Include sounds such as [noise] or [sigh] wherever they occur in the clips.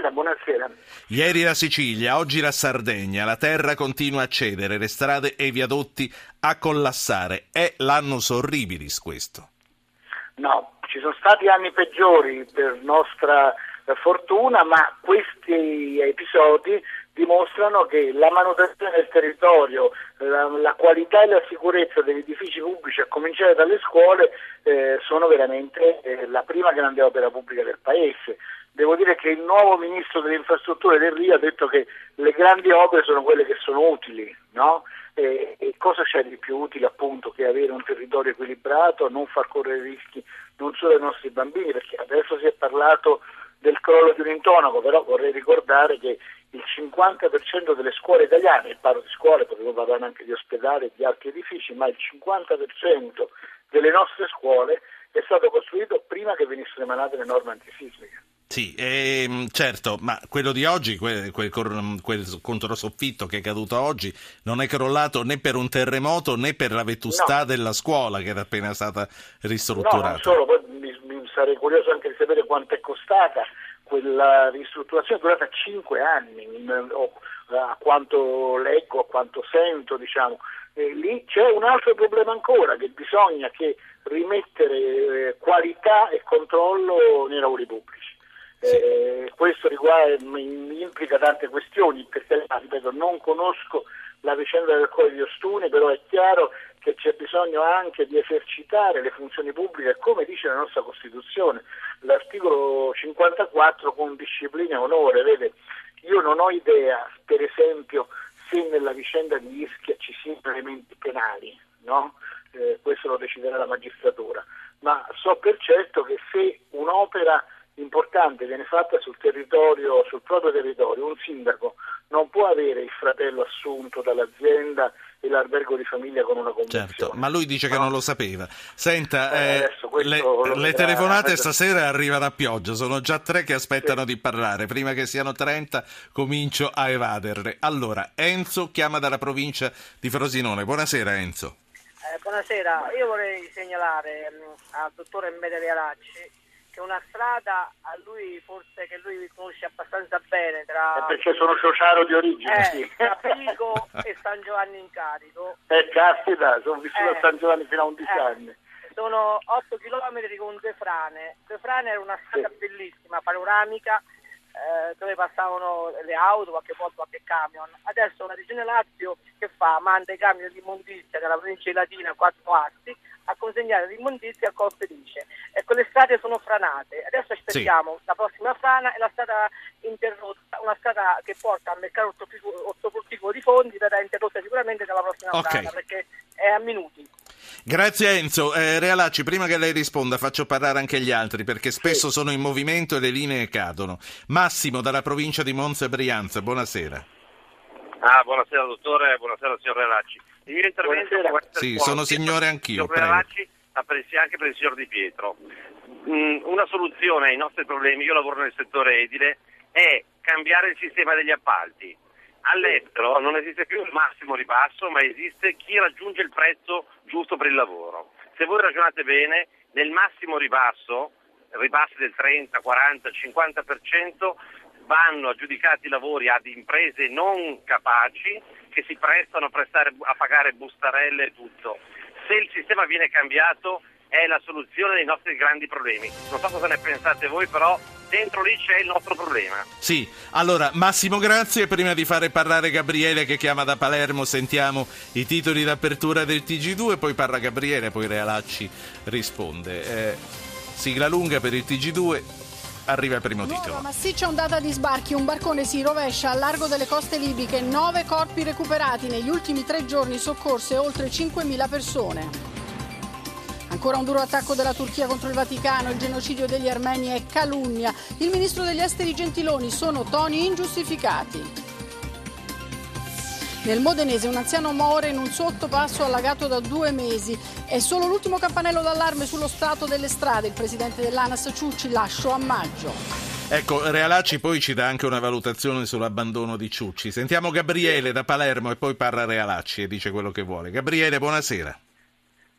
Buonasera, buonasera. Ieri la Sicilia, oggi la Sardegna, la terra continua a cedere, le strade e i viadotti a collassare. È l'annus horribilis questo? No, ci sono stati anni peggiori per nostra fortuna, ma questi episodi dimostrano che la manutenzione del territorio, la, la, qualità e la sicurezza degli edifici pubblici, a cominciare dalle scuole, eh, sono veramente eh, la prima grande opera pubblica del Paese. Devo dire che il nuovo ministro delle infrastrutture del Rio ha detto che le grandi opere sono quelle che sono utili, no? e, e, cosa c'è di più utile appunto che avere un territorio equilibrato, non far correre rischi non solo ai nostri bambini, perché adesso si è parlato del crollo di un intonaco, però vorrei ricordare che il 50% delle scuole italiane, parlo di scuole, potevo parlare anche di ospedali e di altri edifici, ma il 50% delle nostre scuole è stato costruito prima che venissero emanate le norme antisismiche. Sì, ehm, certo, ma quello di oggi, quel, quel, quel controsoffitto che è caduto oggi, non è crollato né per un terremoto né per la vetustà no. della scuola che era appena stata ristrutturata. No, non solo, poi sarei curioso anche di sapere quanto è costata quella ristrutturazione, è durata 5 anni, o, a quanto leggo, a quanto sento, diciamo. E lì c'è un altro problema ancora, che bisogna che rimettere eh, qualità e controllo nei lavori pubblici. Eh, questo riguarda, implica tante questioni, perché ripeto, non conosco la vicenda del Colle di Ostuni, però è chiaro che c'è bisogno anche di esercitare le funzioni pubbliche come dice la nostra Costituzione. L'articolo 54 con disciplina e onore, vede, io non ho idea, per esempio, se nella vicenda di Ischia ci siano elementi penali, no? eh, questo lo deciderà la magistratura, ma so per certo che se un'opera importante viene fatta sul territorio, sul proprio territorio, un sindaco non può avere il fratello assunto dall'azienda e l'albergo di famiglia con una convenzione. Certo, ma lui dice che no. non lo sapeva. Senta, eh, eh, le, le telefonate [laughs] stasera arrivano a pioggia, sono già tre che aspettano sì. di parlare, prima che siano 30 comincio a evaderle. Allora, Enzo chiama dalla provincia di Frosinone. Buonasera Enzo. Eh, buonasera, io vorrei segnalare mh, mm, al dottore Medere Aracci che una strada a lui forse che lui conosce abbastanza bene tra eh perché sono sociaro di origine eh, sì. tra Pico [laughs] e San Giovanni in Carico eh caspita sono vissuto a eh, San Giovanni fino a 11 eh, anni sono 8 km con due frane due frane era una strada sì. bellissima panoramica eh, dove passavano le auto, qualche volta qualche camion. Adesso la Regione Lazio che fa? Manda i camion di immondizia dalla provincia di Latina a quattro assi a consegnare l'immondizia a Colfelice e quelle strade sono franate. Adesso aspettiamo sì. la prossima frana e la strada interrotta, una strada che porta al mercato ortofrutticolo di Fondi verrà interrotta sicuramente dalla prossima okay. frana perché è a minuti. Grazie Enzo. Eh, Realacci, prima che lei risponda faccio parlare anche gli altri perché spesso sì. sono in movimento e le linee cadono. Massimo dalla provincia di Monza e Brianza, buonasera. Ah, buonasera dottore, buonasera signor Realacci. Il mio intervento Sì, sono signore anch'io. Realacci, anche per il signor Di Pietro. Mm, una soluzione ai nostri problemi, io lavoro nel settore edile, è cambiare il sistema degli appalti. All'estero non esiste più il massimo ribasso, ma esiste chi raggiunge il prezzo giusto per il lavoro. Se voi ragionate bene, nel massimo ribasso, ribassi del 30, 40, 50%, vanno aggiudicati i lavori ad imprese non capaci che si prestano a, prestare, a pagare bustarelle e tutto. Se il sistema viene cambiato è la soluzione dei nostri grandi problemi. Non so cosa ne pensate voi, però dentro lì c'è il nostro problema. Sì, allora Massimo grazie, prima di fare parlare Gabriele che chiama da Palermo sentiamo i titoli d'apertura del TG2, poi parla Gabriele, poi Realacci risponde. Eh, sigla lunga per il TG2, arriva il primo Nuova titolo. Massiccia ondata di sbarchi, un barcone si rovescia al largo delle coste libiche, nove corpi recuperati negli ultimi tre giorni, soccorse oltre 5.000 persone. Ancora un duro attacco della Turchia contro il Vaticano, il genocidio degli armeni è calunnia. Il ministro degli esteri Gentiloni sono toni ingiustificati. Nel Modenese un anziano muore in un sottopasso allagato da due mesi. È solo l'ultimo campanello d'allarme sullo stato delle strade. Il presidente dell'ANAS Ciucci lascio a maggio. Ecco, Realacci poi ci dà anche una valutazione sull'abbandono di Ciucci. Sentiamo Gabriele da Palermo e poi parla Realacci e dice quello che vuole. Gabriele, buonasera.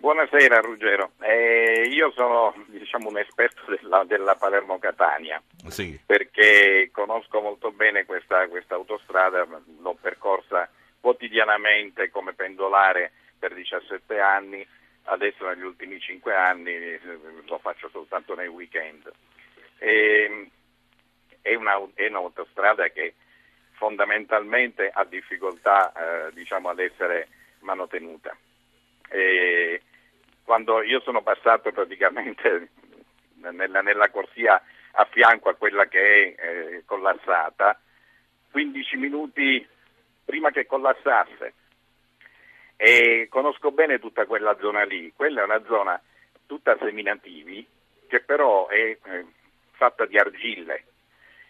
Buonasera Ruggero, eh, io sono diciamo, un esperto della, della Palermo-Catania sì. perché conosco molto bene questa, questa autostrada, l'ho percorsa quotidianamente come pendolare per 17 anni, adesso negli ultimi 5 anni eh, lo faccio soltanto nei weekend. E, è, una, è un'autostrada che fondamentalmente ha difficoltà eh, diciamo, ad essere manutenuta. E, quando io sono passato praticamente [laughs] nella, nella corsia a fianco a quella che è eh, collassata, 15 minuti prima che collassasse. E conosco bene tutta quella zona lì, quella è una zona tutta seminativi che però è eh, fatta di argille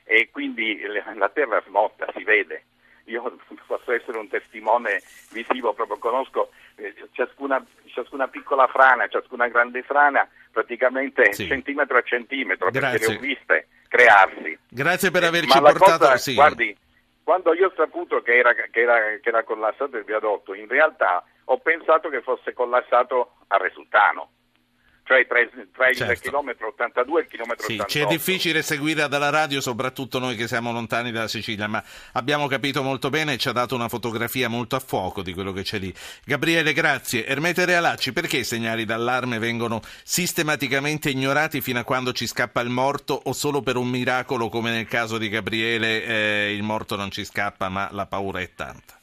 e quindi la terra smotta, si vede. Io [laughs] posso essere un testimone visivo, proprio conosco eh, ciascuna, ciascuna, piccola frana, ciascuna grande frana, praticamente sì. centimetro a centimetro, Grazie. perché le ho viste crearsi. Grazie per averci eh, portato... Cosa, sì. Guardi, quando io ho saputo che era, che, era, che era collassato il viadotto, in realtà ho pensato che fosse collassato a Resultano cioè tra, tra il Certo. chilometro 82 e il chilometro Sì, 88. ci è difficile seguire dalla radio, soprattutto noi che siamo lontani dalla Sicilia, ma abbiamo capito molto bene e ci ha dato una fotografia molto a fuoco di quello che c'è lì. Gabriele, grazie. Ermete Realacci, perché i segnali d'allarme vengono sistematicamente ignorati fino a quando ci scappa il morto o solo per un miracolo come nel caso di Gabriele eh, il morto non ci scappa ma la paura è tanta?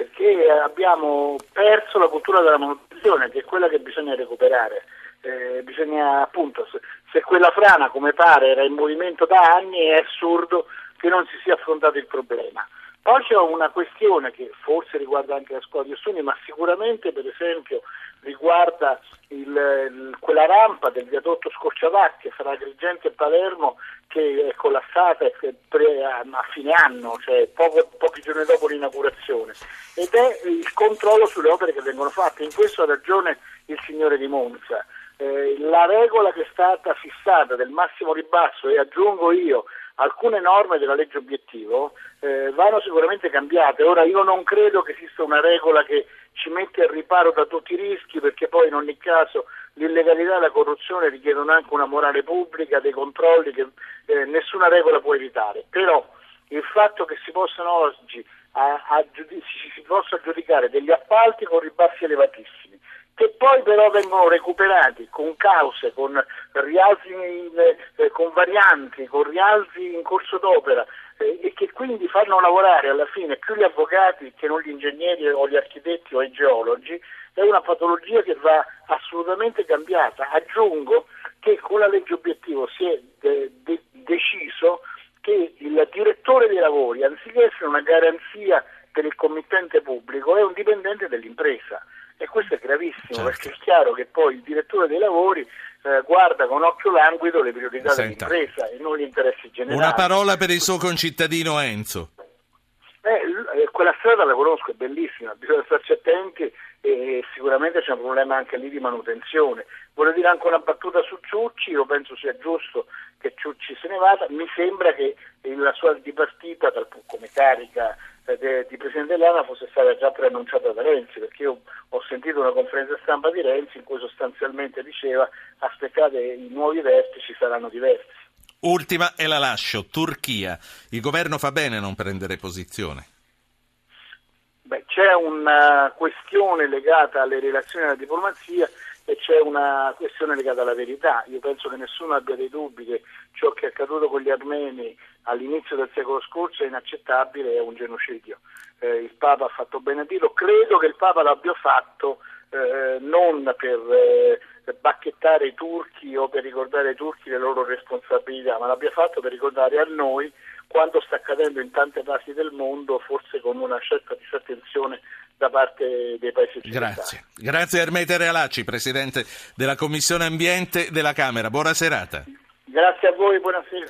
perché abbiamo perso la cultura della manutenzione, che è quella che bisogna recuperare. Eh, bisogna appunto, se, se, quella frana come pare era in movimento da anni, è assurdo che non si sia affrontato il problema. Poi c'è una questione che forse riguarda anche la scuola di Ossuni, ma sicuramente per esempio riguarda il, il, quella rampa del viadotto Scorciavacche fra Agrigento e Palermo che è collassata a, a, fine anno, cioè poco, pochi giorni dopo l'inaugurazione, ed è il controllo sulle opere che vengono fatte. In questo ha ragione il signore di Monza. Eh, la regola che è stata fissata del massimo ribasso, e aggiungo io, alcune norme della legge obiettivo eh, vanno sicuramente cambiate. Ora io non credo che esista una regola che ci mette al riparo da tutti i rischi perché poi in ogni caso l'illegalità e la corruzione richiedono anche una morale pubblica, dei controlli che eh, nessuna regola può evitare. Però il fatto che si possano oggi a, a, si, si possa giudicare degli appalti con ribassi elevatissimi però vengono recuperati con cause, con rialzi, in, eh, con varianti, con rialzi in corso d'opera eh, e che quindi fanno lavorare alla fine più gli avvocati che non gli ingegneri o gli architetti o i geologi, è una patologia che va assolutamente cambiata. Aggiungo che con la legge obiettivo si è de- de- deciso che il direttore dei lavori, anziché essere una garanzia per il committente pubblico, è un dipendente dell'impresa. E questo è gravissimo Certo. perché è chiaro che poi il direttore dei lavori eh, guarda con occhio languido le priorità Senta. dell'impresa e non gli interessi generali. Una parola per il suo concittadino Enzo. Eh, eh, quella strada la conosco, è bellissima, bisogna starci attenti e sicuramente c'è un problema anche lì di manutenzione. Voglio dire anche una battuta su Ciucci, io penso sia giusto che Ciucci se ne vada, mi sembra che la sua dipartita come carica eh, di Presidente dell'ANA fosse stata già preannunciata da Renzi, perché io ho sentito una conferenza stampa di Renzi in cui sostanzialmente diceva aspettate i nuovi vertici saranno diversi. Ultima e la lascio, Turchia. Il governo fa bene a non prendere posizione. Beh, c'è una questione legata alle relazioni alla diplomazia e c'è una questione legata alla verità. Io penso che nessuno abbia dei dubbi che ciò che è accaduto con gli armeni all'inizio del secolo scorso è inaccettabile, è un genocidio. Eh, il Papa ha fatto bene a dirlo, credo che il Papa l'abbia fatto eh, non per eh, bacchettare i turchi o per ricordare ai turchi le loro responsabilità, ma l'abbia fatto per ricordare a noi quanto sta accadendo in tante parti del mondo, forse con una certa disattenzione da parte dei paesi occidentali. Grazie. Grazie Ermete Realacci, Presidente della Commissione Ambiente della Camera. Buona serata. Grazie a voi, buonasera.